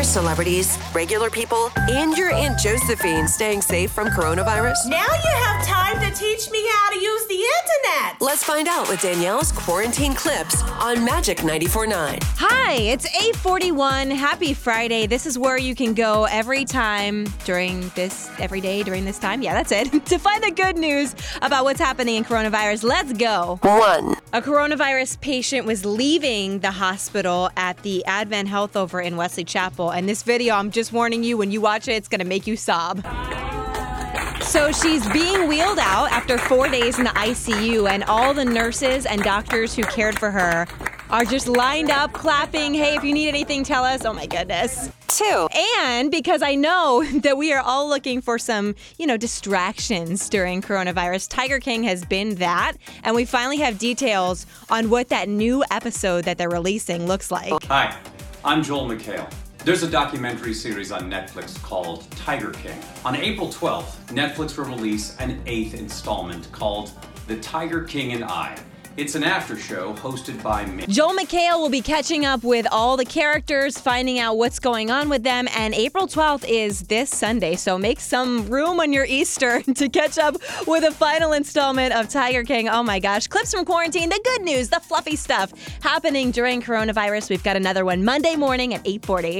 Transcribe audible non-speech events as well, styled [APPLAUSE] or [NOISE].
Are celebrities, regular people, and your Aunt Josephine staying safe from coronavirus? Now you have time to teach me how to use the internet. Let's find out with Danielle's quarantine clips on Magic 94.9. Hi, it's 841. Happy Friday. This is where you can go every time during this, every day during this time. Yeah, that's it. [LAUGHS] to find the good news about what's happening in coronavirus, let's go. One. A coronavirus patient was leaving the hospital at the AdventHealth over in Wesley Chapel. And this video, I'm just warning you, when you watch it, it's going to make you sob. So she's being wheeled out after four days in the ICU, and all the nurses and doctors who cared for her are just lined up, clapping. Hey, if you need anything, tell us. Oh my goodness. Two. And because I know [LAUGHS] that we are all looking for some, you know, distractions during coronavirus, Tiger King has been that. And we finally have details on what that new episode that they're releasing looks like. Hi, I'm Joel McHale. There's a documentary series on Netflix called Tiger King. On April 12th, Netflix will release an eighth installment called The Tiger King and I. It's an after show hosted by me. Joel McHale will be catching up with all the characters, finding out what's going on with them. And April 12th is this Sunday. So make some room on your Easter [LAUGHS] to catch up with a final installment of Tiger King. Oh my gosh. Clips from quarantine, the good news, the fluffy stuff happening during coronavirus. We've got another one Monday morning at 840.